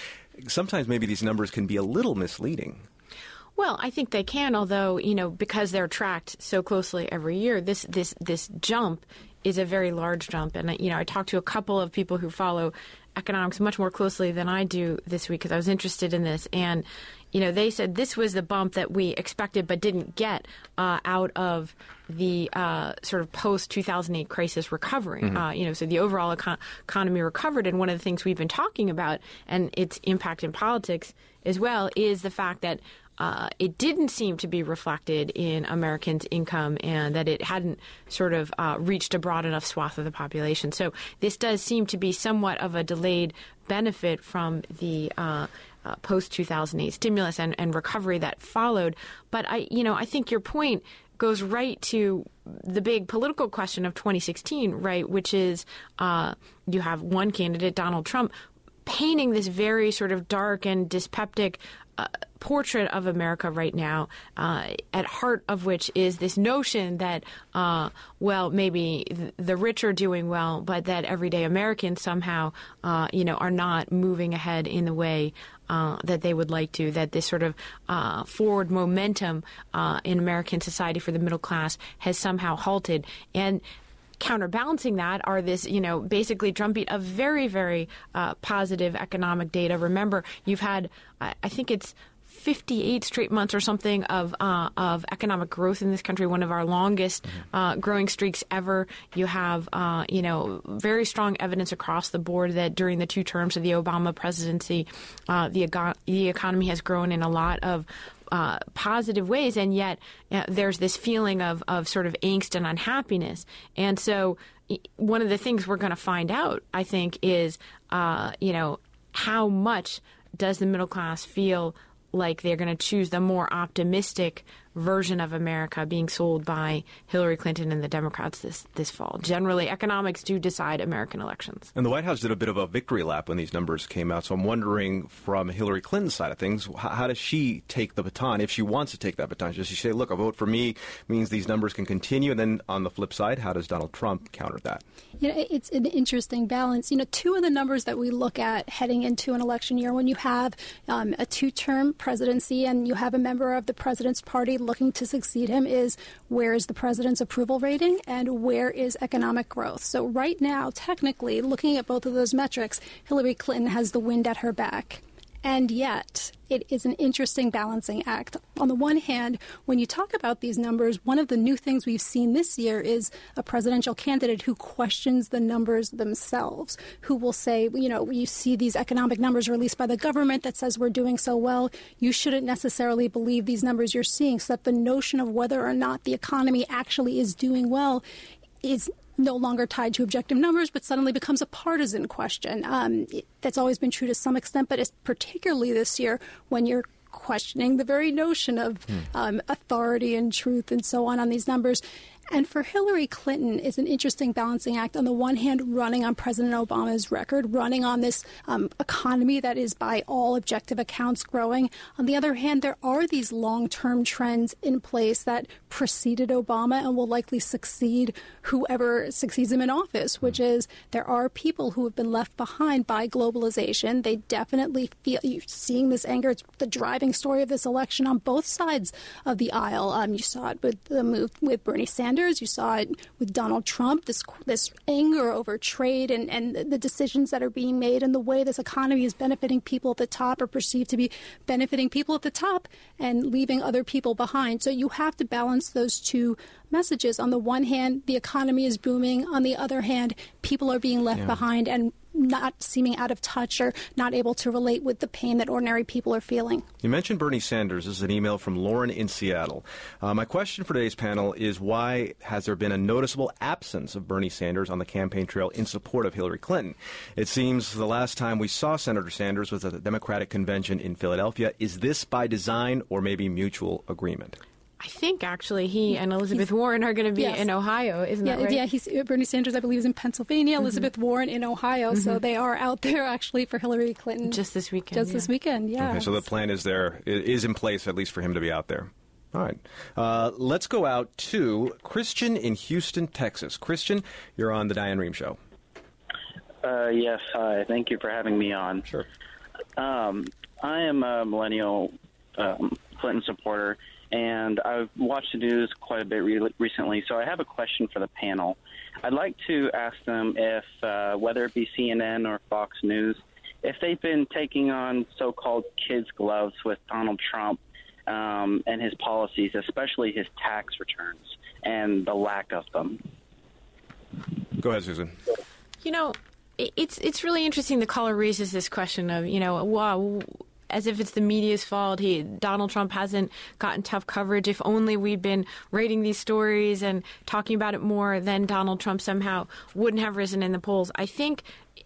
[SPEAKER 1] sometimes maybe these numbers can be a little misleading.
[SPEAKER 4] Well, I think they can, although you know because they're tracked so closely every year. This this this jump is a very large jump, and you know I talked to a couple of people who follow economics much more closely than I do this week because I was interested in this, and you know they said this was the bump that we expected but didn't get uh, out of the uh, sort of post 2008 crisis recovery.
[SPEAKER 10] Mhm.
[SPEAKER 4] Uh, you know, so the overall econ- economy recovered, and one of the things we've been talking about and its impact in politics as well is the fact that uh, it didn't seem to be reflected in Americans' income and that it hadn't sort of uh, reached a broad enough swath of the population. So this does seem to be somewhat of a delayed benefit from the uh, uh, post 2008 stimulus and, and recovery that followed. But I, you know, I think your point goes right to the big political question of 2016, right? Which is uh, you have one candidate, Donald Trump, painting this very sort of dark and dyspeptic uh, portrait of America right now, uh, at heart of which is this notion that, uh, well, maybe th- the rich are doing well, but that everyday Americans somehow, uh, you know, are not moving ahead in the way uh, that they would like to. That this sort of forward momentum in American society for the middle class has somehow halted, and counterbalancing that are this, you know, basically drumbeat of very, very uh, positive economic data. Remember, you've had, I I think it's 58 straight months or something of uh, of economic growth in this country, one of our longest uh, growing streaks ever. You have, uh, you know, very strong evidence across the board that during the two terms of the Obama presidency, uh, the the economy has grown in a lot of uh, positive ways, and yet uh, there's this feeling of, of sort of angst and unhappiness. And so, one of the things we're going to find out, I think, is, uh, you know, how much does the middle class feel like they're going to choose the more optimistic version of America being sold by Hillary Clinton and the Democrats this, this fall. Generally, economics do decide American elections.
[SPEAKER 1] And the White House did a bit of a victory lap when these numbers came out. So I'm wondering, from Hillary Clinton's side of things, how, how does she take the baton if she wants to take that baton? Does she say, look, a vote for me means these numbers can continue? And then on the flip side, how does Donald Trump counter that?
[SPEAKER 3] You know, it's an interesting balance. You know, two of the numbers that we look at heading into an election year when you have um, a two term presidency and you have a member of the president's party looking to succeed him is where is the president's approval rating and where is economic growth. So, right now, technically, looking at both of those metrics, Hillary Clinton has the wind at her back. And yet, it is an interesting balancing act. On the one hand, when you talk about these numbers, one of the new things we've seen this year is a presidential candidate who questions the numbers themselves, who will say, you know, you see these economic numbers released by the government that says we're doing so well. You shouldn't necessarily believe these numbers you're seeing. So that the notion of whether or not the economy actually is doing well is no longer tied to objective numbers, but suddenly becomes a partisan question. Um, it, that's always been true to some extent, but it's particularly this year when you're questioning the very notion of hmm. um, authority and truth and so on on these numbers. And for Hillary Clinton is an interesting balancing act. On the one hand, running on President Obama's record, running on this um, economy that is, by all objective accounts, growing. On the other hand, there are these long term trends in place that preceded Obama and will likely succeed whoever succeeds him in office, which is there are people who have been left behind by globalization. They definitely feel you're seeing this anger. It's the driving story of this election on both sides of the aisle. Um, you saw it with the move with Bernie Sanders Sanders. You saw it with Donald Trump. This this anger over trade and and the decisions that are being made and the way this economy is benefiting people at the top or perceived to be benefiting people at the top and leaving other people behind. So you have to balance those two messages. On the one hand, the economy is booming. On the other hand, people are being left yeah. behind and not seeming out of touch or not able to relate with the pain that ordinary people are feeling.
[SPEAKER 1] You mentioned Bernie Sanders. This is an email from Lauren in Seattle. Uh, my question for today's panel is why has there been a noticeable absence of Bernie Sanders on the campaign trail in support of Hillary Clinton? It seems the last time we saw Senator Sanders was at the Democratic convention in Philadelphia. Is this by design or maybe mutual agreement?
[SPEAKER 4] I think actually he and Elizabeth he's, Warren are going to be yes. in Ohio, isn't
[SPEAKER 3] yeah,
[SPEAKER 4] that right?
[SPEAKER 3] Yeah, he's, Bernie Sanders, I believe, is in Pennsylvania. Mm-hmm. Elizabeth Warren in Ohio. Mm-hmm. So they are out there actually for Hillary Clinton
[SPEAKER 4] just this weekend.
[SPEAKER 3] Just
[SPEAKER 4] yeah.
[SPEAKER 3] this weekend, yeah.
[SPEAKER 1] Okay, so the plan is there is in place at least for him to be out there. All right. Uh, let's go out to Christian in Houston, Texas. Christian, you're on the Diane Rehm Show.
[SPEAKER 10] Uh, yes, hi. Thank you for having me on.
[SPEAKER 1] Sure.
[SPEAKER 10] Um, I am a millennial um, Clinton supporter and I've watched the news quite a bit re- recently. So I have a question for the panel. I'd like to ask them if, uh, whether it be CNN or Fox News, if they've been taking on so-called kids' gloves with Donald Trump um, and his policies, especially his tax returns and the lack of them.
[SPEAKER 1] Go ahead, Susan.
[SPEAKER 4] You know, it's it's really interesting. The caller raises this question of you know, wow, as if it's the media's fault. He Donald Trump hasn't gotten tough coverage. If only we'd been writing these stories and talking about it more, then Donald Trump somehow wouldn't have risen in the polls. I think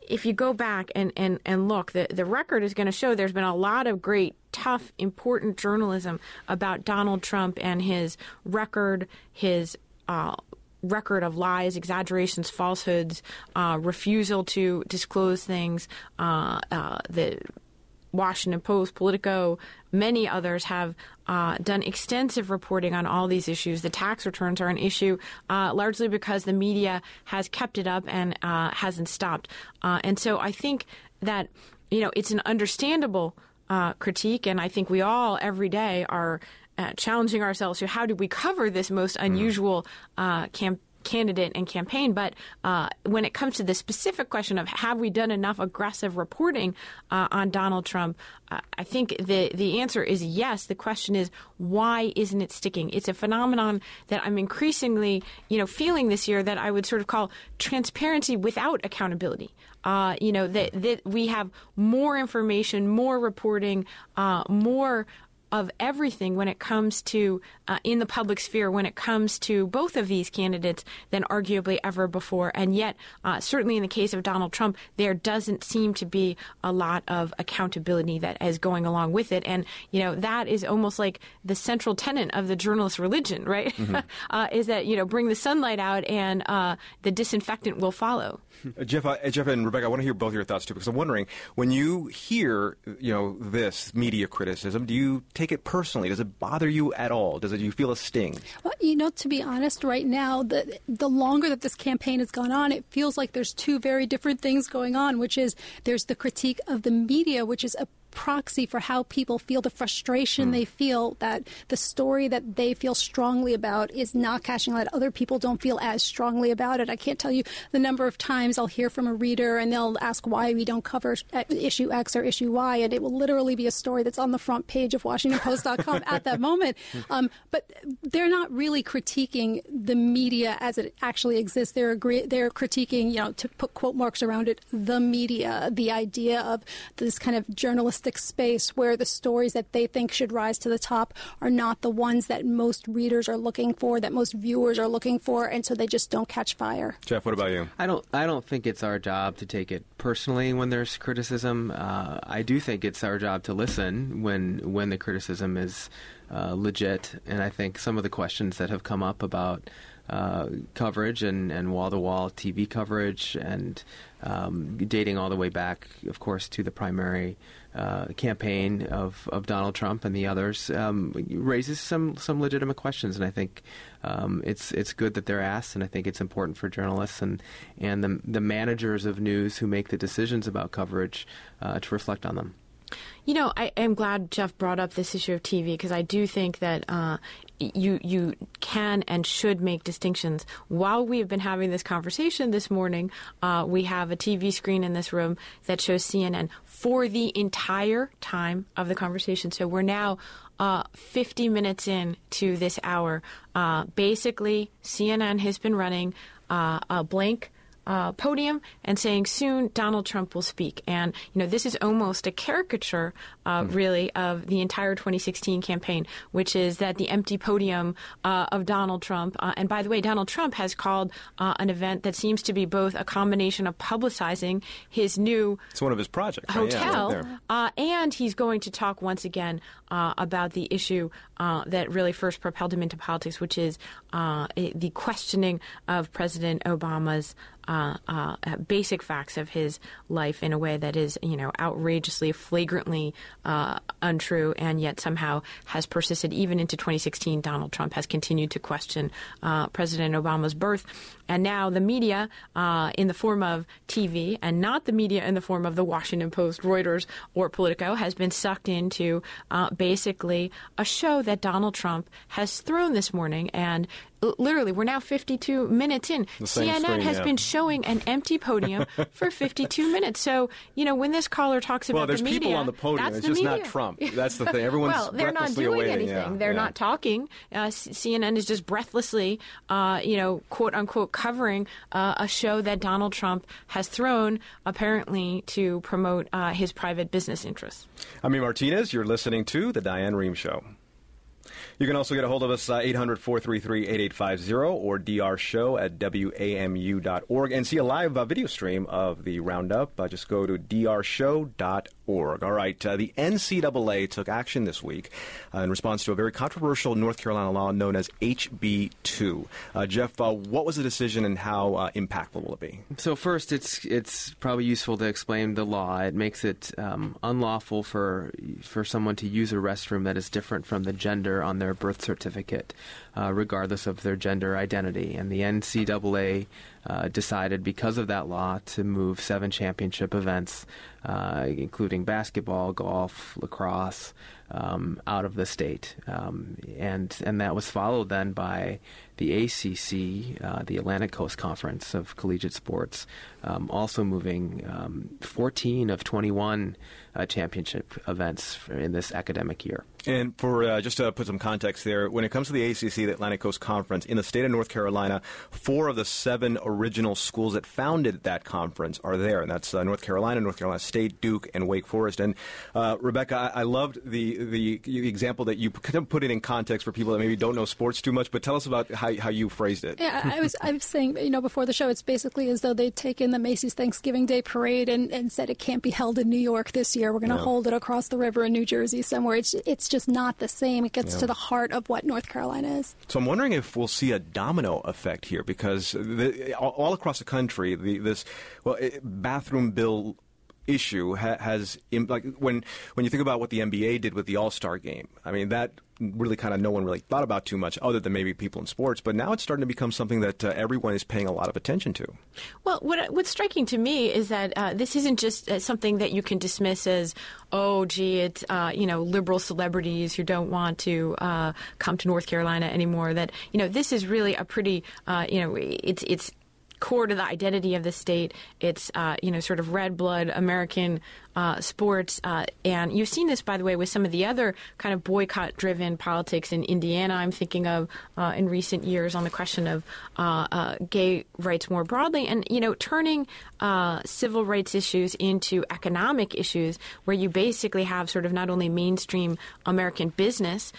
[SPEAKER 4] if you go back and, and, and look, the, the record is going to show there's been a lot of great, tough, important journalism about Donald Trump and his record, his uh, record of lies, exaggerations, falsehoods, uh, refusal to disclose things, uh, uh the Washington Post, Politico, many others have uh, done extensive reporting on all these issues. The tax returns are an issue uh, largely because the media has kept it up and uh, hasn't stopped. Uh, and so I think that you know it's an understandable uh, critique, and I think we all every day are. Uh, challenging ourselves to how do we cover this most mm-hmm. unusual mm. campaign candidate and campaign. But uh, when it comes to the specific question of have we done enough aggressive reporting uh, on Donald Trump, uh, I think the the answer is yes. The question is why isn't it sticking? It's a phenomenon that I'm increasingly, you know, feeling this year that I would sort of call transparency without accountability. Uh, you know that that we have more information, more reporting, uh, more of everything when it comes to uh, in the public sphere when it comes to both of these candidates than arguably ever before. And yet, uh, certainly in the case of Donald Trump, there doesn't seem to be a lot of accountability that is going along with it. And you know that is almost like the central tenet of the journalist religion, right? Mm-hmm. uh, is that you know bring the sunlight out and uh, the disinfectant will follow.
[SPEAKER 1] Uh, Jeff, uh, Jeff and Rebecca, I want to hear both your thoughts too, because I'm wondering when you hear, you know, this media criticism, do you take it personally? Does it bother you at all? Does it? Do you feel a sting?
[SPEAKER 3] Well, you know, to be honest, right now, the the longer that this campaign has gone on, it feels like there's two very different things going on. Which is there's the critique of the media, which is a proxy for how people feel, the frustration mm. they feel that the story that they feel strongly about is not catching light. Other people don't feel as strongly about it. I can't tell you the number of times I'll hear from a reader and they'll ask why we don't cover issue X or issue Y, and it will literally be a story that's on the front page of WashingtonPost.com at that moment. Um, but they're not really critiquing the media as it actually exists. They're agree- they're critiquing, you know, to put quote marks around it, the media, the idea of this kind of journalistic space where the stories that they think should rise to the top are not the ones that most readers are looking for, that most viewers are looking for, and so they just don't catch fire.
[SPEAKER 1] Jeff, what about you?
[SPEAKER 2] I don't. I don't think it's our job to take it personally when there's criticism. Uh, I do think it's our job to listen when when the criticism is uh, legit, and I think some of the questions that have come up about. Uh, coverage and, and wall-to-wall TV coverage and um, dating all the way back, of course, to the primary uh, campaign of, of Donald Trump and the others um, raises some some legitimate questions, and I think um, it's it's good that they're asked, and I think it's important for journalists and and the the managers of news who make the decisions about coverage uh, to reflect on them.
[SPEAKER 4] You know, I am glad Jeff brought up this issue of TV because I do think that uh, you you can and should make distinctions. While we have been having this conversation this morning, uh, we have a TV screen in this room that shows CNN for the entire time of the conversation. So we're now uh, 50 minutes in to this hour. Uh, basically, CNN has been running uh, a blank uh, podium and saying soon Donald Trump will speak. And, you know, this is almost a caricature, uh, mm. really, of the entire 2016 campaign, which is that the empty podium uh, of Donald Trump. Uh, and by the way, Donald Trump has called uh, an event that seems to be both a combination of publicizing his new
[SPEAKER 1] it's one of his projects
[SPEAKER 4] hotel,
[SPEAKER 1] right? yeah,
[SPEAKER 4] uh, and he's going to talk once again about the issue that really first propelled him into politics, which is the questioning of President Obama's uh, uh, basic facts of his life in a way that is, you know, outrageously, flagrantly uh, untrue, and yet somehow has persisted even into 2016. Donald Trump has continued to question uh, President Obama's birth, and now the media, uh, in the form of TV, and not the media in the form of the Washington Post, Reuters, or Politico, has been sucked into uh, basically a show that Donald Trump has thrown this morning, and literally, we're now 52 minutes in. CNN
[SPEAKER 1] screen,
[SPEAKER 4] has
[SPEAKER 1] yeah.
[SPEAKER 4] been showing an empty podium for 52 minutes. So, you know, when this caller talks about
[SPEAKER 1] well, there's
[SPEAKER 4] the media,
[SPEAKER 1] people on the podium.
[SPEAKER 4] That's
[SPEAKER 1] it's just
[SPEAKER 4] media.
[SPEAKER 1] not Trump. That's the thing. Everyone's
[SPEAKER 4] well, they're not doing
[SPEAKER 1] awaiting.
[SPEAKER 4] anything.
[SPEAKER 1] Yeah,
[SPEAKER 4] they're
[SPEAKER 1] yeah.
[SPEAKER 4] not talking. Uh, CNN is just breathlessly, uh, you know, quote unquote, covering uh, a show that Donald Trump has thrown apparently to promote uh, his private business interests.
[SPEAKER 1] I'm Martinez. You're listening to The Diane Rehm Show. You can also get a hold of us, uh, 800 433 8850 or drshow at wamu.org and see a live uh, video stream of the roundup. Uh, just go to drshow.org. All right, uh, the NCAA took action this week uh, in response to a very controversial North Carolina law known as HB2. Uh, Jeff, what was the decision and how impactful will it be?
[SPEAKER 2] So, first, it's it's probably useful to explain the law. It makes it um, unlawful for for someone to use a restroom that is different from the gender on their birth certificate, uh, regardless of their gender identity. And the NCAA uh, decided, because of that law, to move seven championship events, uh, including basketball, golf, lacrosse, um, out of the state. Um, and and that was followed then by the ACC, uh, the Atlantic Coast Conference of Collegiate Sports, um, also moving um, 14 of 21 uh, championship events in this academic year.
[SPEAKER 1] And for uh, just to put some context there, when it comes to the ACC, the Atlantic Coast Conference, in the state of North Carolina, four of the seven original schools that founded that conference are there, and that's uh, North Carolina, North Carolina State, Duke, and Wake Forest. And uh, Rebecca, I-, I loved the the, the example that you put it in context for people that maybe don't know sports too much. But tell us about how, how you phrased it.
[SPEAKER 3] Yeah, I was I was saying you know before the show, it's basically as though they'd taken the Macy's Thanksgiving Day Parade and, and said it can't be held in New York this year. We're going to yeah. hold it across the river in New Jersey somewhere. It's it's just not the same. It gets yeah. to the heart of what North Carolina is.
[SPEAKER 1] So I'm wondering if we'll see a domino effect here because the, all, across the country, the, this well bathroom bill issue ha- has like when when you think about what the NBA did with the All Star game. I mean that really kind of no one really thought about too much, other than maybe people in sports. But now it's starting to become something that uh, everyone is paying a lot of attention to.
[SPEAKER 4] Well, what, what's striking to me is that uh, this isn't just uh, something that you can dismiss as, oh, gee, it's uh, you know liberal celebrities who don't want to uh, come to North Carolina anymore. That you know this is really a pretty uh, you know it's it's core to the identity of the state. It's uh, you know sort of red blood American uh, sports, uh, and you've seen this by the way with some of the other kind of boycott-driven politics in Indiana. I'm thinking of uh, in recent years on the question of uh, uh, gay rights more broadly, and you know turning civil rights issues into economic issues, where you basically have sort of not only mainstream American business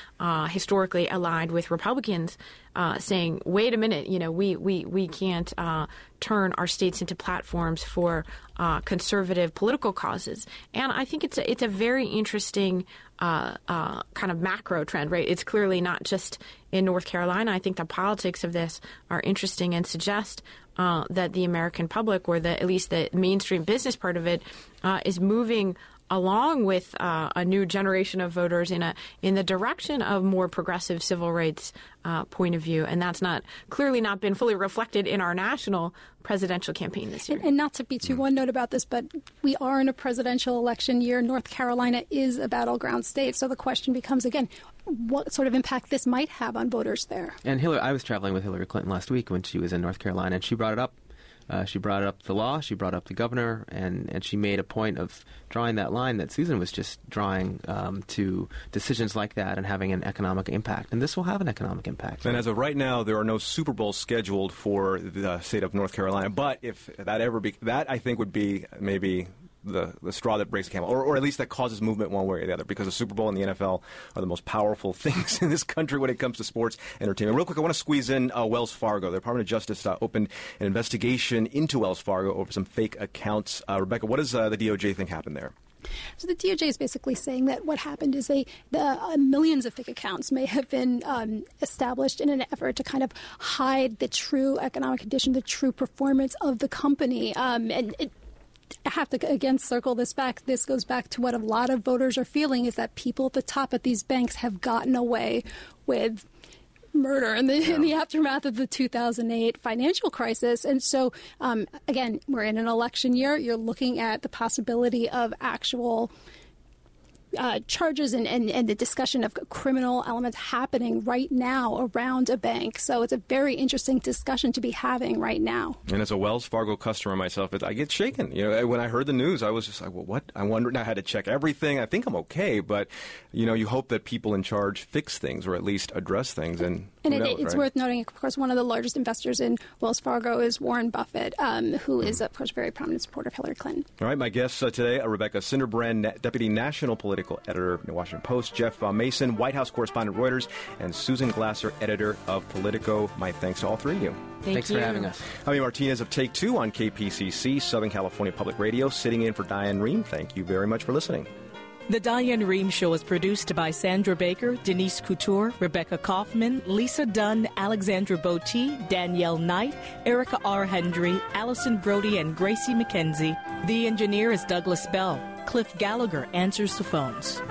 [SPEAKER 4] historically aligned with Republicans uh, saying, "Wait a minute, you know, we we we can't uh, turn our states into platforms for uh, conservative political causes." And I think it's a, it's a very interesting uh, uh, kind of macro trend, right? It's clearly not just in North Carolina. I think the politics of this are interesting and suggest uh, that the American public, or the at least the mainstream business part of it, is moving along with uh, a new generation of voters in a in the direction of more progressive civil rights uh, point of view, and that's not clearly not been fully reflected in our national presidential campaign this year.
[SPEAKER 3] And, and not to be too one note about this, but we are in a presidential election year. North Carolina is a battleground state, so the question becomes again. What sort of impact this might have on voters there?
[SPEAKER 2] And Hillary, I was traveling with Hillary Clinton last week when she was in North Carolina, and she brought it up uh, she brought up the law, she brought up the governor, and, and she made a point of drawing that line that Susan was just drawing um, to decisions like that and having an economic impact. And this will have an economic impact.
[SPEAKER 1] And as of right now, there are no Super Bowls scheduled for the state of North Carolina. But if that ever be, that I think would be maybe the, the straw that breaks the camel, or, or at least that causes movement one way or the other, because the Super Bowl and the NFL are the most powerful things in this country when it comes to sports entertainment. Real quick, I want to squeeze in uh, Wells Fargo. The Department of Justice uh, opened an investigation into Wells Fargo over some fake accounts. Uh, Rebecca, what does uh, the DOJ think happened there?
[SPEAKER 3] So the DOJ is basically saying that what happened is they the uh, millions of fake accounts may have been um, established in an effort to kind of hide the true economic condition, the true performance of the company, um, and it, have to again circle this back. This goes back to what a lot of voters are feeling is that people at the top at these banks have gotten away with murder in the, yeah. in the aftermath of the 2008 financial crisis. And so, um, again, we're in an election year. You're looking at the possibility of actual uh, charges and, and, and the discussion of criminal elements happening right now around a bank. So it's a very interesting discussion to be having right now.
[SPEAKER 1] And as a Wells Fargo customer myself, I get shaken. You know, when I heard the news, I was just like, well, what? I wondered. I had to check everything. I think I'm okay, but you know, you hope that people in charge fix things or at least address things. And
[SPEAKER 3] and
[SPEAKER 1] it, knows,
[SPEAKER 3] it's
[SPEAKER 1] right?
[SPEAKER 3] worth noting, of course, one of the largest investors in Wells Fargo is Warren Buffett, um, who mm. is, of course, a very prominent supporter of Hillary Clinton.
[SPEAKER 1] All right, my guests uh, today are Rebecca Sinderbrand, Deputy National Political Editor of the Washington Post, Jeff uh, Mason, White House Correspondent Reuters, and Susan Glasser, Editor of Politico. My thanks to all three of you.
[SPEAKER 4] Thank
[SPEAKER 2] Thanks
[SPEAKER 4] you.
[SPEAKER 2] for having us.
[SPEAKER 1] Javi Martinez of Take Two on KPCC, Southern California Public Radio, sitting in for Diane Rehm. Thank you very much for listening.
[SPEAKER 11] The Diane Rehm Show is produced by Sandra Baker, Denise Couture, Rebecca Kaufman, Lisa Dunn, Alexandra Botti, Danielle Knight, Erica R. Hendry, Allison Brody, and Gracie McKenzie. The engineer is Douglas Bell. Cliff Gallagher answers the phones.